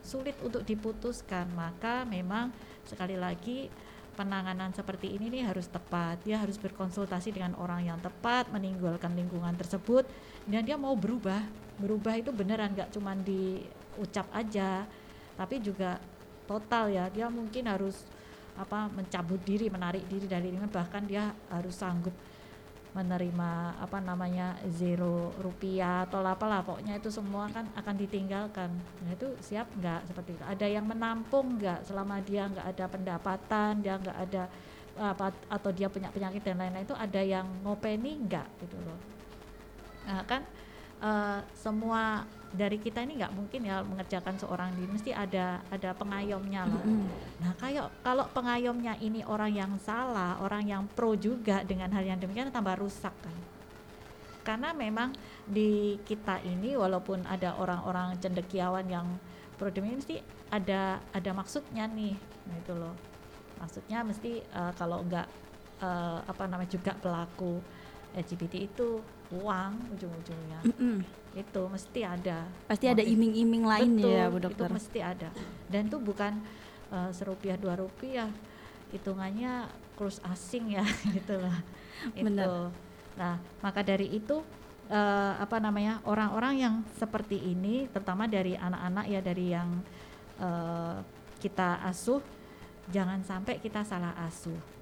sulit untuk diputuskan. Maka memang sekali lagi penanganan seperti ini nih harus tepat. Dia harus berkonsultasi dengan orang yang tepat meninggalkan lingkungan tersebut dan dia mau berubah. Berubah itu beneran nggak cuma diucap aja tapi juga total ya. Dia mungkin harus apa mencabut diri menarik diri dari lingkungan bahkan dia harus sanggup menerima apa namanya zero rupiah atau apalah pokoknya itu semua kan akan ditinggalkan. Nah itu siap nggak? Seperti itu. Ada yang menampung nggak selama dia nggak ada pendapatan dia nggak ada apa atau dia punya penyakit dan lain-lain itu ada yang ngopeni nggak? Gitu loh. Nah kan eh, semua dari kita ini nggak mungkin ya mengerjakan seorang diri mesti ada ada pengayomnya lah Nah, kayak kalau pengayomnya ini orang yang salah, orang yang pro juga dengan hal yang demikian tambah rusak kan. Karena memang di kita ini walaupun ada orang-orang cendekiawan yang pro demikian mesti ada ada maksudnya nih. Nah, itu loh. Maksudnya mesti eh, kalau enggak eh, apa namanya juga pelaku LGBT itu uang ujung-ujungnya. Mm-mm. Itu mesti ada. Pasti ada iming-iming lain Betul, ya Bu Itu Dokter. mesti ada. Dan itu bukan eh, serupiah dua rupiah, hitungannya kurs asing ya gitu lah. Itu. Nah maka dari itu eh, apa namanya orang-orang yang seperti ini, terutama dari anak-anak ya dari yang eh, kita asuh, jangan sampai kita salah asuh.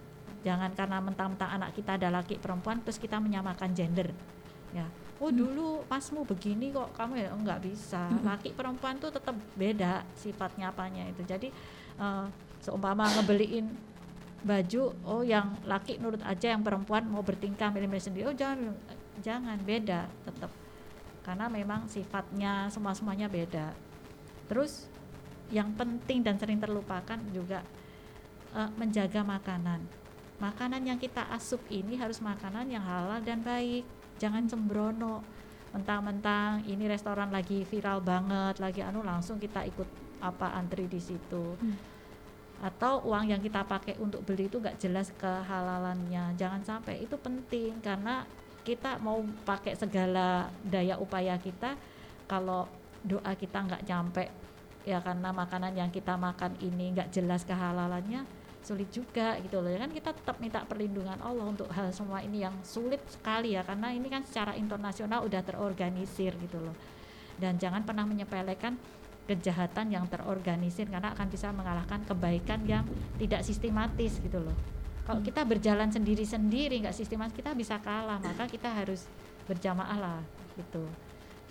Jangan karena mentang-mentang anak kita ada laki perempuan terus kita menyamakan gender. Ya, oh dulu pasmu begini kok kamu ya enggak bisa. Laki perempuan tuh tetap beda sifatnya apanya itu. Jadi eh, seumpama ngebeliin baju, oh yang laki nurut aja, yang perempuan mau bertingkah milih-milih sendiri. Oh jangan, jangan beda tetap. Karena memang sifatnya semua semuanya beda. Terus yang penting dan sering terlupakan juga eh, menjaga makanan makanan yang kita asup ini harus makanan yang halal dan baik jangan sembrono mentang-mentang ini restoran lagi viral banget lagi anu langsung kita ikut apa antri di situ. Hmm. atau uang yang kita pakai untuk beli itu nggak jelas kehalalannya. Jangan sampai itu penting karena kita mau pakai segala daya upaya kita kalau doa kita nggak nyampe ya karena makanan yang kita makan ini nggak jelas kehalalannya sulit juga gitu loh. Ya kan kita tetap minta perlindungan Allah untuk hal semua ini yang sulit sekali ya karena ini kan secara internasional udah terorganisir gitu loh. Dan jangan pernah menyepelekan kejahatan yang terorganisir karena akan bisa mengalahkan kebaikan yang tidak sistematis gitu loh. Kalau kita berjalan sendiri-sendiri nggak sistematis kita bisa kalah maka kita harus berjamaah lah gitu.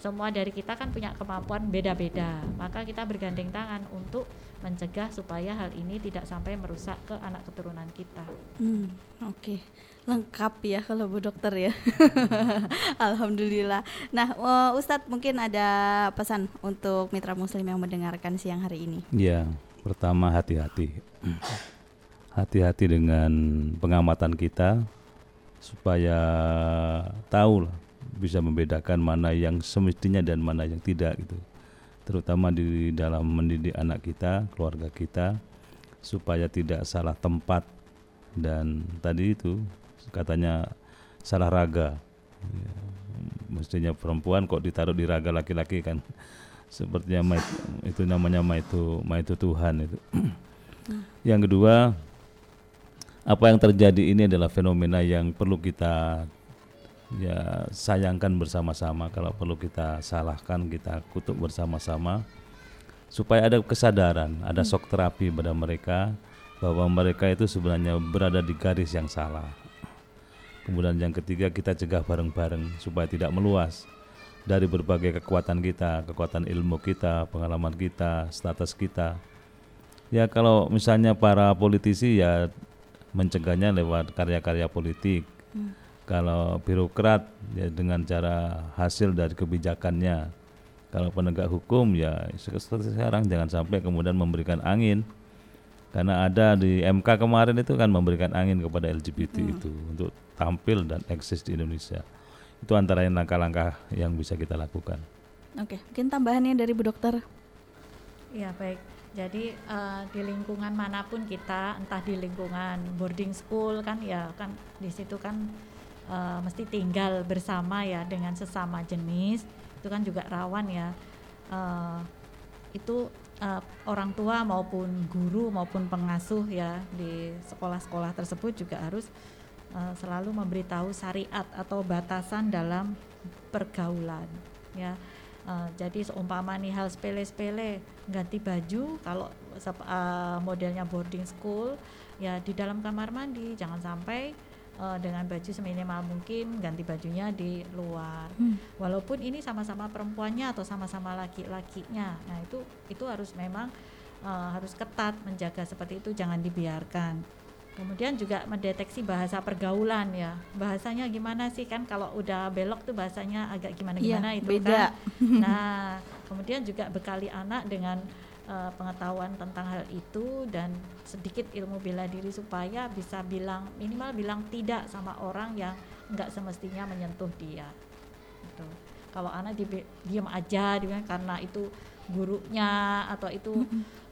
Semua dari kita kan punya kemampuan beda-beda maka kita bergandeng tangan untuk mencegah supaya hal ini tidak sampai merusak ke anak keturunan kita Hmm, oke. Lengkap ya kalau Bu Dokter ya. Alhamdulillah. Nah, eh, Ustadz mungkin ada pesan untuk mitra muslim yang mendengarkan siang hari ini. Ya, pertama hati-hati. Hati-hati dengan pengamatan kita supaya tahu lah, bisa membedakan mana yang semestinya dan mana yang tidak gitu. Terutama di dalam mendidik anak kita, keluarga kita supaya tidak salah tempat dan tadi itu katanya salah raga. Ya, mestinya perempuan kok ditaruh di raga laki-laki kan sepertinya ma itu namanya ma itu ma itu Tuhan itu. yang kedua, apa yang terjadi ini adalah fenomena yang perlu kita ya sayangkan bersama-sama. Kalau perlu kita salahkan, kita kutuk bersama-sama supaya ada kesadaran, ada shock terapi pada mereka bahwa mereka itu sebenarnya berada di garis yang salah. Kemudian yang ketiga kita cegah bareng-bareng supaya tidak meluas dari berbagai kekuatan kita, kekuatan ilmu kita, pengalaman kita, status kita. Ya kalau misalnya para politisi ya mencegahnya lewat karya-karya politik. Kalau birokrat ya dengan cara hasil dari kebijakannya. Kalau penegak hukum ya seperti sekarang jangan sampai kemudian memberikan angin karena ada di MK kemarin itu kan memberikan angin kepada LGBT itu untuk tampil dan eksis di Indonesia. Itu antara langkah-langkah yang bisa kita lakukan. Oke, mungkin tambahannya dari Bu Dokter. Ya baik. Jadi eh, di lingkungan mana pun kita, entah di lingkungan boarding school kan ya kan di situ kan eh, mesti tinggal bersama ya dengan sesama jenis itu kan juga rawan ya. Eh, itu eh, orang tua maupun guru maupun pengasuh ya di sekolah-sekolah tersebut juga harus eh, selalu memberitahu syariat atau batasan dalam pergaulan ya. Eh, jadi seumpama nih hal sepele-sepele ganti baju kalau eh, modelnya boarding school ya di dalam kamar mandi jangan sampai eh, dengan baju seminimal mungkin ganti bajunya di luar. Walaupun ini sama-sama perempuannya atau sama-sama laki-lakinya. Nah itu itu harus memang eh, harus ketat menjaga seperti itu jangan dibiarkan. Kemudian juga mendeteksi bahasa pergaulan ya. Bahasanya gimana sih? Kan kalau udah belok tuh bahasanya agak gimana gimana Iya, itu beda. kan. Nah kemudian juga bekali anak dengan eh, pengetahuan tentang hal itu dan sedikit ilmu bela diri supaya bisa bilang minimal bilang tidak sama orang yang nggak semestinya menyentuh dia. Gitu. kalau anak di, diam aja karena itu gurunya atau itu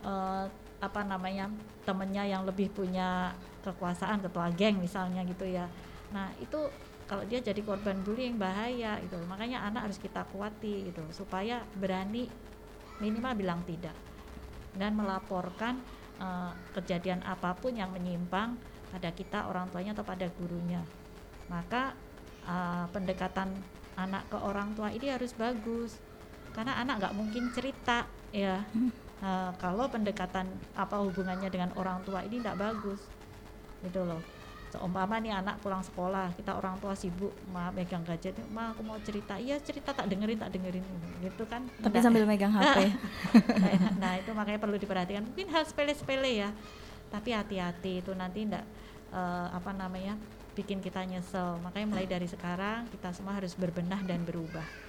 eh, apa namanya temennya yang lebih punya kekuasaan ketua geng misalnya gitu ya. Nah itu kalau dia jadi korban bullying bahaya gitu. Makanya anak harus kita kuati gitu supaya berani minimal bilang tidak dan melaporkan eh, kejadian apa pun yang menyimpang pada kita orang tuanya atau pada gurunya. Maka eh, pendekatan anak ke orang tua ini harus bagus. Karena anak nggak mungkin cerita ya. Eh, kalau pendekatan apa hubungannya dengan orang tua ini tidak bagus. Gitu loh seumpama nih anak pulang sekolah kita orang tua sibuk ma megang gadget ma aku mau cerita. Iya cerita tak dengerin tak dengerin. Gitu kan. Tapi Nggak- sambil megang HP. nah, nah itu makanya perlu diperhatikan. Mungkin hal sepele-sepele ya. Tapi hati-hati itu nanti ndak eh, apa namanya bikin kita nyesel. Makanya mulai dari sekarang kita semua harus berbenah dan berubah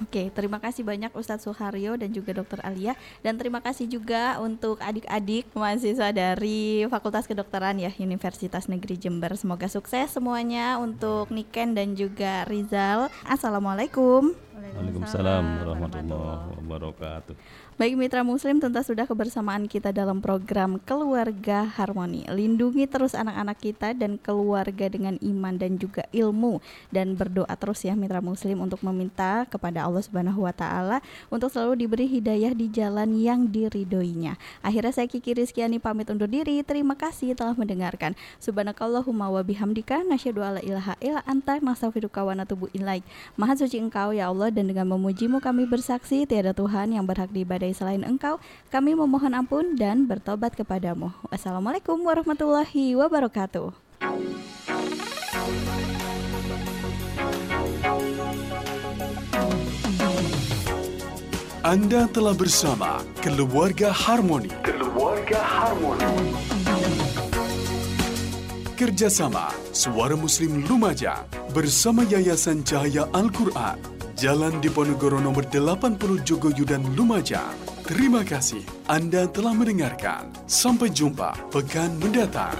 Oke, terima kasih banyak Ustadz Suharyo dan juga Dokter Alia dan terima kasih juga untuk adik-adik mahasiswa dari Fakultas Kedokteran ya Universitas Negeri Jember. Semoga sukses semuanya untuk Niken dan juga Rizal. Assalamualaikum. Waalaikumsalam warahmatullahi wabarakatuh. Baik mitra muslim tentu sudah kebersamaan kita dalam program Keluarga Harmoni. Lindungi terus anak-anak kita dan keluarga dengan iman dan juga ilmu dan berdoa terus ya mitra muslim untuk meminta kepada Allah Subhanahu wa taala untuk selalu diberi hidayah di jalan yang diridoinya. Akhirnya saya Kiki Rizkyani pamit undur diri. Terima kasih telah mendengarkan. Subhanakallahumma wa bihamdika nasyhadu alla ilaha illa anta nastaghfiruka wa natubu ilaik. Maha suci Engkau ya Allah dan dengan memujimu kami bersaksi tiada Tuhan yang berhak diibadai selain Engkau. Kami memohon ampun dan bertobat kepadamu. Wassalamualaikum warahmatullahi wabarakatuh. Anda telah bersama Keluarga Harmoni. Keluarga Harmoni. Kerjasama Suara Muslim Lumajang bersama Yayasan Cahaya Al-Quran. Jalan Diponegoro nomor 80 Jogoyudan Lumajang. Terima kasih Anda telah mendengarkan. Sampai jumpa pekan mendatang.